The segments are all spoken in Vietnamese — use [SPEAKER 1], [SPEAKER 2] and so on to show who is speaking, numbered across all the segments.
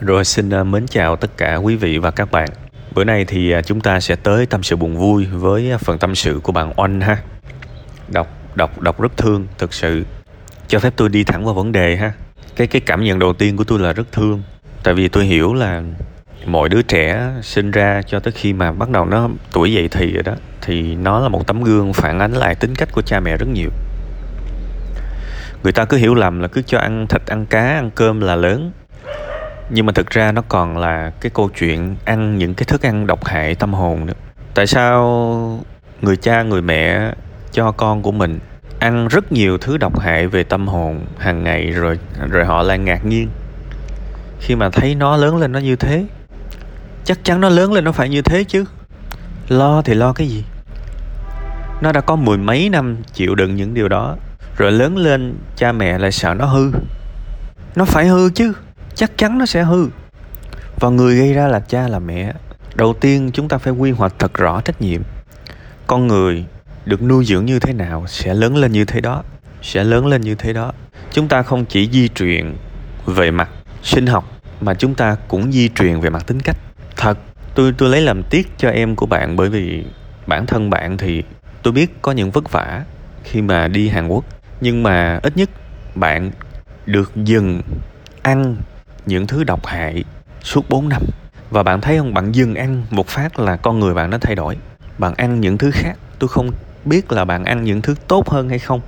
[SPEAKER 1] Rồi xin à, mến chào tất cả quý vị và các bạn. Bữa nay thì à, chúng ta sẽ tới tâm sự buồn vui với à, phần tâm sự của bạn Oanh ha. Đọc đọc đọc rất thương, thực sự. Cho phép tôi đi thẳng vào vấn đề ha. Cái cái cảm nhận đầu tiên của tôi là rất thương. Tại vì tôi hiểu là mọi đứa trẻ sinh ra cho tới khi mà bắt đầu nó tuổi dậy thì rồi đó, thì nó là một tấm gương phản ánh lại tính cách của cha mẹ rất nhiều người ta cứ hiểu lầm là cứ cho ăn thịt, ăn cá, ăn cơm là lớn nhưng mà thực ra nó còn là cái câu chuyện ăn những cái thức ăn độc hại tâm hồn nữa. Tại sao người cha, người mẹ cho con của mình ăn rất nhiều thứ độc hại về tâm hồn hàng ngày rồi rồi họ lại ngạc nhiên? Khi mà thấy nó lớn lên nó như thế, chắc chắn nó lớn lên nó phải như thế chứ. Lo thì lo cái gì? Nó đã có mười mấy năm chịu đựng những điều đó, rồi lớn lên cha mẹ lại sợ nó hư. Nó phải hư chứ chắc chắn nó sẽ hư. Và người gây ra là cha là mẹ. Đầu tiên chúng ta phải quy hoạch thật rõ trách nhiệm. Con người được nuôi dưỡng như thế nào sẽ lớn lên như thế đó, sẽ lớn lên như thế đó. Chúng ta không chỉ di truyền về mặt sinh học, mà chúng ta cũng di truyền về mặt tính cách. Thật, tôi tôi lấy làm tiếc cho em của bạn, bởi vì bản thân bạn thì tôi biết có những vất vả khi mà đi Hàn Quốc. Nhưng mà ít nhất bạn được dừng ăn những thứ độc hại suốt 4 năm. Và bạn thấy không? Bạn dừng ăn một phát là con người bạn nó thay đổi. Bạn ăn những thứ khác, tôi không biết là bạn ăn những thứ tốt hơn hay không.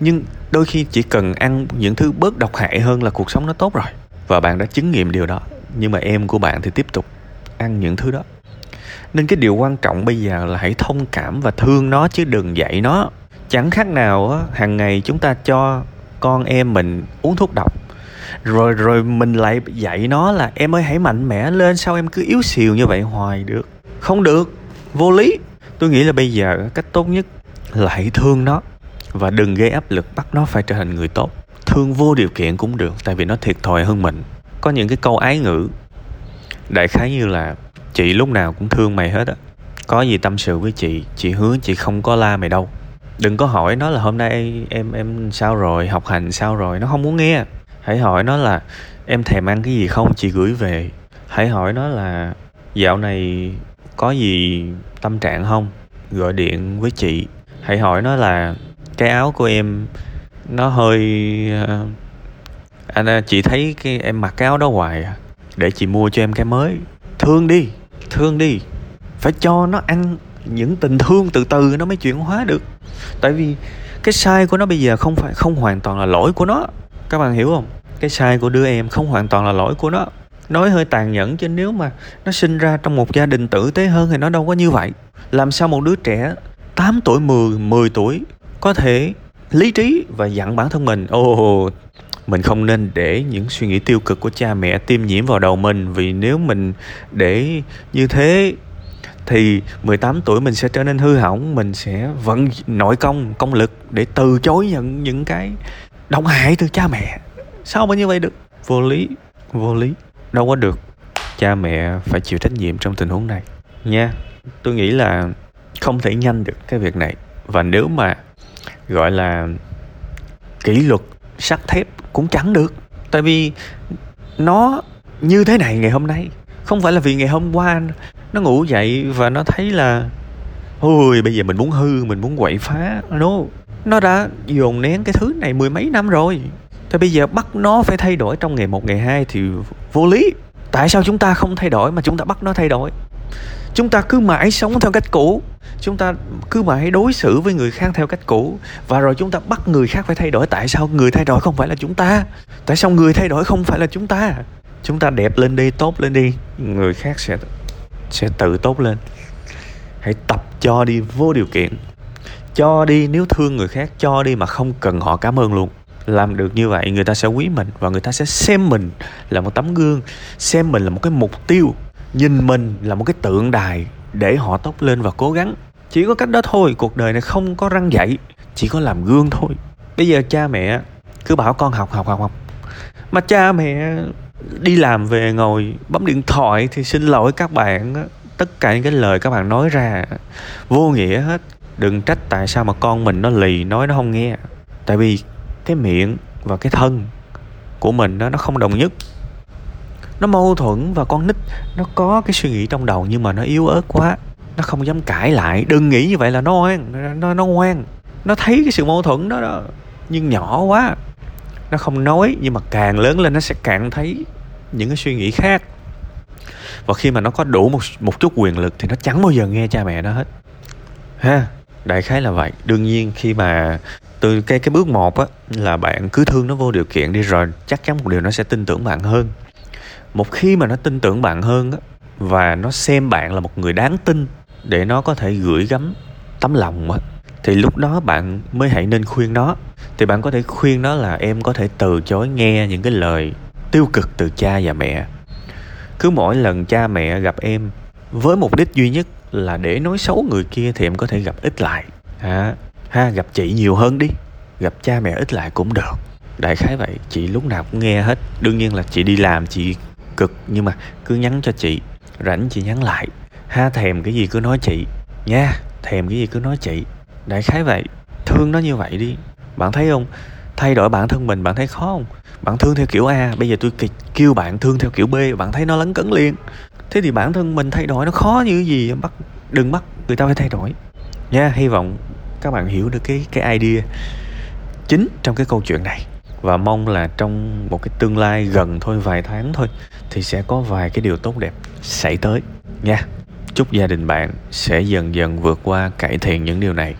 [SPEAKER 1] Nhưng đôi khi chỉ cần ăn những thứ bớt độc hại hơn là cuộc sống nó tốt rồi. Và bạn đã chứng nghiệm điều đó. Nhưng mà em của bạn thì tiếp tục ăn những thứ đó. Nên cái điều quan trọng bây giờ là hãy thông cảm và thương nó chứ đừng dạy nó. Chẳng khác nào á, hàng ngày chúng ta cho con em mình uống thuốc độc rồi rồi mình lại dạy nó là, em ơi, hãy mạnh mẽ lên, sao em cứ yếu xìu như vậy? Hoài, được. Không được. Vô lý. Tôi nghĩ là bây giờ cách tốt nhất là hãy thương nó và đừng gây áp lực bắt nó phải trở thành người tốt. Thương vô điều kiện cũng được, tại vì nó thiệt thòi hơn mình. Có những cái câu ái ngữ, đại khái như là, chị lúc nào cũng thương mày hết á. Có gì tâm sự với chị chị hứa chị không có la mày đâu. Đừng có hỏi nó là hôm nay em em sao rồi, học hành sao rồi, nó không muốn nghe hãy hỏi nó là, em thèm ăn cái gì không? Chị gửi về. Hãy hỏi nó là, dạo này có gì tâm trạng không? Gọi điện với chị. Hãy hỏi nó là, cái áo của em, nó hơi ờ, anh chị thấy cái, em mặc cái áo đó hoài à. Để chị mua cho em cái mới. Thương đi thương đi. Phải cho nó ăn những tình thương từ từ nó mới chuyển hóa được. Tại vì cái sai của nó bây giờ không phải, không hoàn toàn là lỗi của nó. Các bạn hiểu không? Cái sai của đứa em không hoàn toàn là lỗi của nó. Nói hơi tàn nhẫn chứ nếu mà nó sinh ra trong một gia đình tử tế hơn thì nó đâu có như vậy. Làm sao một đứa trẻ 8 tuổi 10 10 tuổi có thể lý trí và dặn bản thân mình ồ oh, mình không nên để những suy nghĩ tiêu cực của cha mẹ tiêm nhiễm vào đầu mình vì nếu mình để như thế thì 18 tuổi mình sẽ trở nên hư hỏng mình sẽ vận nội công công lực để từ chối nhận những cái động hại từ cha mẹ sao mà như vậy được? Vô lý vô lý. Đâu có được. Cha mẹ phải chịu trách nhiệm trong tình huống này. Nha, tôi nghĩ là không thể nhanh được cái việc này. Và nếu mà gọi là kỷ luật, sắt thép cũng chẳng được. Tại vì nó như thế này ngày hôm nay. Không phải là vì ngày hôm qua nó ngủ dậy và nó thấy là, ôi, bây giờ mình muốn hư, mình muốn quậy phá. No, nó đã dồn nén cái thứ này mười mấy năm rồi thế bây giờ bắt nó phải thay đổi trong ngày một, ngày hai thì vô lý. Tại sao chúng ta không thay đổi mà chúng ta bắt nó thay đổi? Chúng ta cứ mãi sống theo cách cũ. Chúng ta cứ mãi đối xử với người khác theo cách cũ. Và rồi chúng ta bắt người khác phải thay đổi. Tại sao người thay đổi không phải là chúng ta? Tại sao người thay đổi không phải là chúng ta? Chúng ta đẹp lên đi, tốt lên đi. Người khác sẽ sẽ tự tốt lên. Hãy tập cho đi vô điều kiện. Cho đi nếu thương người khác, cho đi mà không cần họ cảm ơn luôn làm được như vậy, người ta sẽ quý mình và người ta sẽ xem mình là một tấm gương, xem mình là một cái mục tiêu, nhìn mình là một cái tượng đài để họ tốc lên và cố gắng. Chỉ có cách đó thôi, cuộc đời này không có răng dạy, chỉ có làm gương thôi. Bây giờ cha mẹ cứ bảo con học học học học. Mà cha mẹ đi làm về ngồi bấm điện thoại thì xin lỗi các bạn tất cả những cái lời các bạn nói ra vô nghĩa hết. Đừng trách tại sao mà con mình nó lì, nói nó không nghe. Tại vì cái miệng và cái thân của mình đó, nó không đồng nhất. Nó mâu thuẫn và con nít nó có cái suy nghĩ trong đầu nhưng mà nó yếu ớt quá nó không dám cãi lại. Đừng nghĩ như vậy là nó ngoan nó nó ngoan. Nó thấy cái sự mâu thuẫn đó đó nhưng nhỏ quá. Nó không nói nhưng mà càng lớn lên nó sẽ càng thấy những cái suy nghĩ khác. Và khi mà nó có đủ một một chút quyền lực thì nó chẳng bao giờ nghe cha mẹ nó hết. Ha đại khái là vậy. Đương nhiên khi mà từ cái cái bước một á là bạn cứ thương nó vô điều kiện đi rồi chắc chắn một điều nó sẽ tin tưởng bạn hơn. Một khi mà nó tin tưởng bạn hơn á và nó xem bạn là một người đáng tin để nó có thể gửi gắm tấm lòng á thì lúc đó bạn mới hãy nên khuyên nó. Thì bạn có thể khuyên nó là em có thể từ chối nghe những cái lời tiêu cực từ cha và mẹ. Cứ mỗi lần cha mẹ gặp em với mục đích duy nhất là để nói xấu người kia thì em có thể gặp ít lại. À, ha, gặp chị nhiều hơn đi. Gặp cha mẹ ít lại cũng được. Đại khái vậy, chị lúc nào cũng nghe hết. Đương nhiên là chị đi làm, chị cực, nhưng mà cứ nhắn cho chị. Rảnh chị nhắn lại. Ha, thèm cái gì cứ nói chị. Nha, thèm cái gì cứ nói chị. Đại khái vậy. Thương nó như vậy đi. Bạn thấy không? Thay đổi bản thân mình, bạn thấy khó không? Bạn thương theo kiểu a, bây giờ tôi kêu bạn thương theo kiểu b, bạn thấy nó lấn cấn liền. Thế thì bản thân mình thay đổi nó khó như gì? Bắt đừng bắt người ta phải thay đổi. Nha, hy vọng các bạn hiểu được cái cái idea chính trong cái câu chuyện này. Và mong là trong một cái tương lai gần thôi, vài tháng thôi, thì sẽ có vài cái điều tốt đẹp xảy tới nha. Chúc gia đình bạn sẽ dần dần vượt qua cải thiện những điều này.